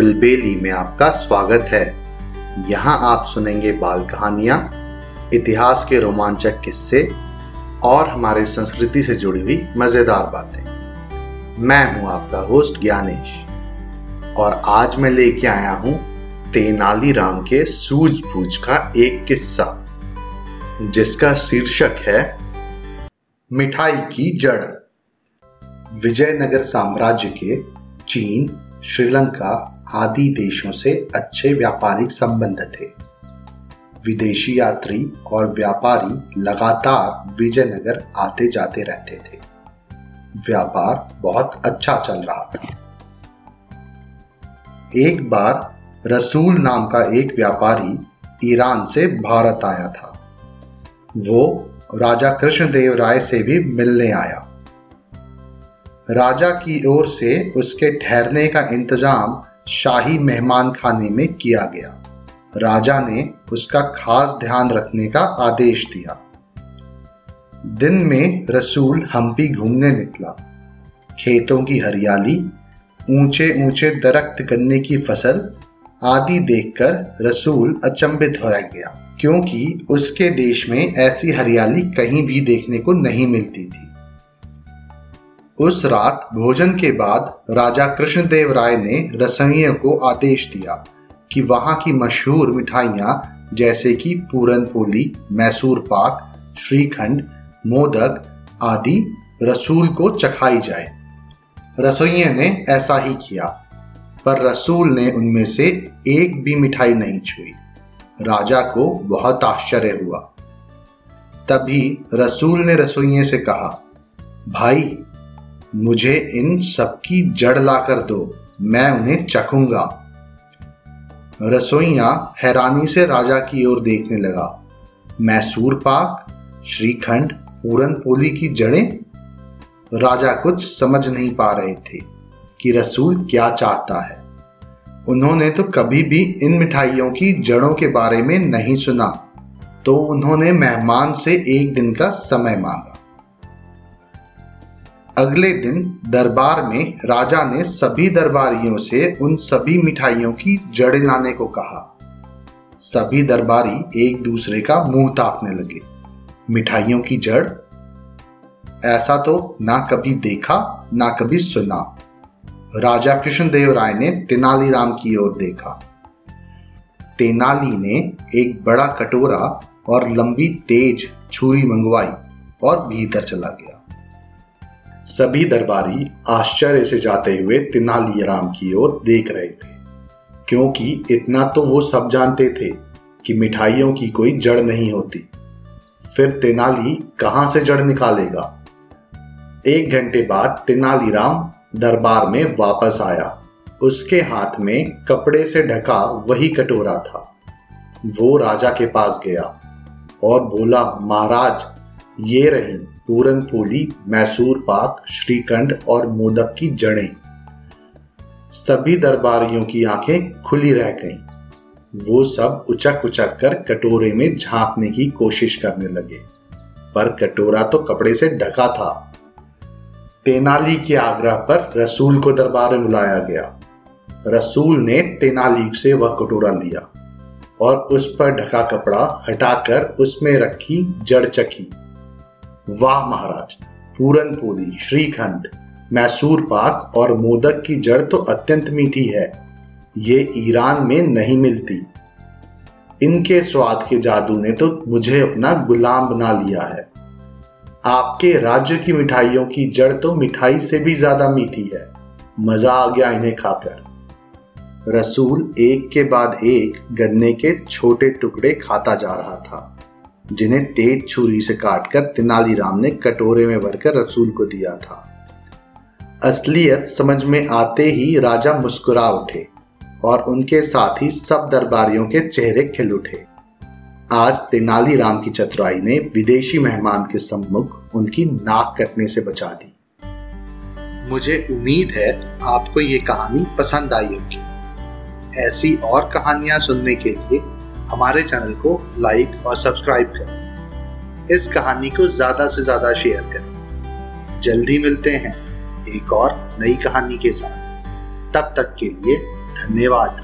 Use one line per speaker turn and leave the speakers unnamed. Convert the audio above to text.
कुलबेली में आपका स्वागत है। यहाँ आप सुनेंगे बाल कहानियाँ, इतिहास के रोमांचक किस्से और हमारे संस्कृति से जुड़ी हुई मज़ेदार बातें। मैं हूँ आपका होस्ट ज्ञानेश और आज मैं लेके आया हूँ तेनालीराम के सूझबूझ का एक किस्सा, जिसका शीर्षक है, मिठाई की जड़। विजयनगर साम्राज्य के चीन श्रीलंका आदि देशों से अच्छे व्यापारिक संबंध थे। विदेशी यात्री और व्यापारी लगातार विजयनगर आते जाते रहते थे। व्यापार बहुत अच्छा चल रहा था। एक बार रसूल नाम का एक व्यापारी ईरान से भारत आया था। वो राजा कृष्णदेव राय से भी मिलने आया। राजा की ओर से उसके ठहरने का इंतज़ाम शाही मेहमान खाने में किया गया। राजा ने उसका खास ध्यान रखने का आदेश दिया। दिन में रसूल हम्पी घूमने निकला। खेतों की हरियाली ऊँचे ऊँचे दरख्त गन्ने की फ़सल आदि देखकर रसूल अचंभित हो रह गया, क्योंकि उसके देश में ऐसी हरियाली कहीं भी देखने को नहीं मिलती थी। उस रात भोजन के बाद राजा कृष्णदेव राय ने रसोइयों को आदेश दिया कि वहाँ की मशहूर मिठाइयाँ जैसे कि पूरन पोली, मैसूर पाक, श्रीखंड, मोदक आदि रसूल को चखाई जाए। रसोइये ने ऐसा ही किया, पर रसूल ने उनमें से एक भी मिठाई नहीं छुई। राजा को बहुत आश्चर्य हुआ। तभी रसूल ने रसोइये से कहा, भाई मुझे इन सबकी जड़ लाकर दो, मैं उन्हें चखूँगा। रसोईया हैरानी से राजा की ओर देखने लगा। मैसूर पाक श्रीखंड पूरन पोली की जड़ें? राजा कुछ समझ नहीं पा रहे थे कि रसूल क्या चाहता है। उन्होंने तो कभी भी इन मिठाइयों की जड़ों के बारे में नहीं सुना तो उन्होंने मेहमान से एक दिन का समय मांगा। अगले दिन दरबार में राजा ने सभी दरबारियों से उन सभी मिठाइयों की जड़ लाने को कहा। सभी दरबारी एक दूसरे का मुँह ताकने लगे। मिठाइयों की जड़? ऐसा तो ना कभी देखा, ना कभी सुना। राजा कृष्णदेव राय ने तेनालीराम की ओर देखा। तेनाली ने एक बड़ा कटोरा और लंबी तेज छुरी मंगवाई और भीतर चला गया। सभी दरबारी आश्चर्य से जाते हुए तेनालीराम की ओर देख रहे थे। क्योंकि इतना तो वो सब जानते थे कि मिठाइयों की कोई जड़ नहीं होती। फिर तेनाली कहाँ से जड़ निकालेगा? एक घंटे बाद तेनालीराम दरबार में वापस आया। उसके हाथ में कपड़े से ढका वही कटोरा था। वो राजा के पास गया और बोला, महाराज, ये रही पूरन पोली मैसूर पाक, श्रीखंड और मोदक की जड़ें। सभी दरबारियों की आँखें खुली रह गईं। वो सब उचक उचक कर कटोरे में झांकने की कोशिश करने लगे। पर कटोरा तो कपड़े से ढका था। तेनाली के आग्रह पर रसूल को दरबार में बुलाया गया। रसूल ने तेनाली से वह कटोरा लिया और उस पर ढका कपड़ा हटाकर उसमें रखी जड़ चखी। वाह महाराज पूरन पूरी श्रीखंड, मैसूर पाक और मोदक की जड़ तो अत्यंत मीठी है। ये ईरान में नहीं मिलती। इनके स्वाद के जादू ने तो मुझे अपना गुलाम बना लिया है। आपके राज्य की मिठाइयों की जड़ तो मिठाई से भी ज़्यादा मीठी है। मज़ा आ गया इन्हें खाकर। रसूल एक के बाद एक गन्ने के छोटे टुकड़े खाता जा रहा था। जिन्हें तेज छुरी से काटकर तेनालीराम ने कटोरे में भरकर रसूल को दिया था। असलियत समझ में आते ही राजा मुस्कुरा उठे और उनके साथ ही सब दरबारियों के चेहरे खिल उठे। आज तेनालीराम की चतुराई ने विदेशी मेहमान के सम्मुख उनकी नाक कटने से बचा दी। मुझे उम्मीद है आपको ये कहानी पसंद आई होगी। ऐसी और कहानियाँ सुनने के लिए हमारे चैनल को लाइक और सब्सक्राइब करें। इस कहानी को ज़्यादा से ज़्यादा शेयर करें। जल्दी मिलते हैं एक और नई कहानी के साथ। तब तक के लिए धन्यवाद।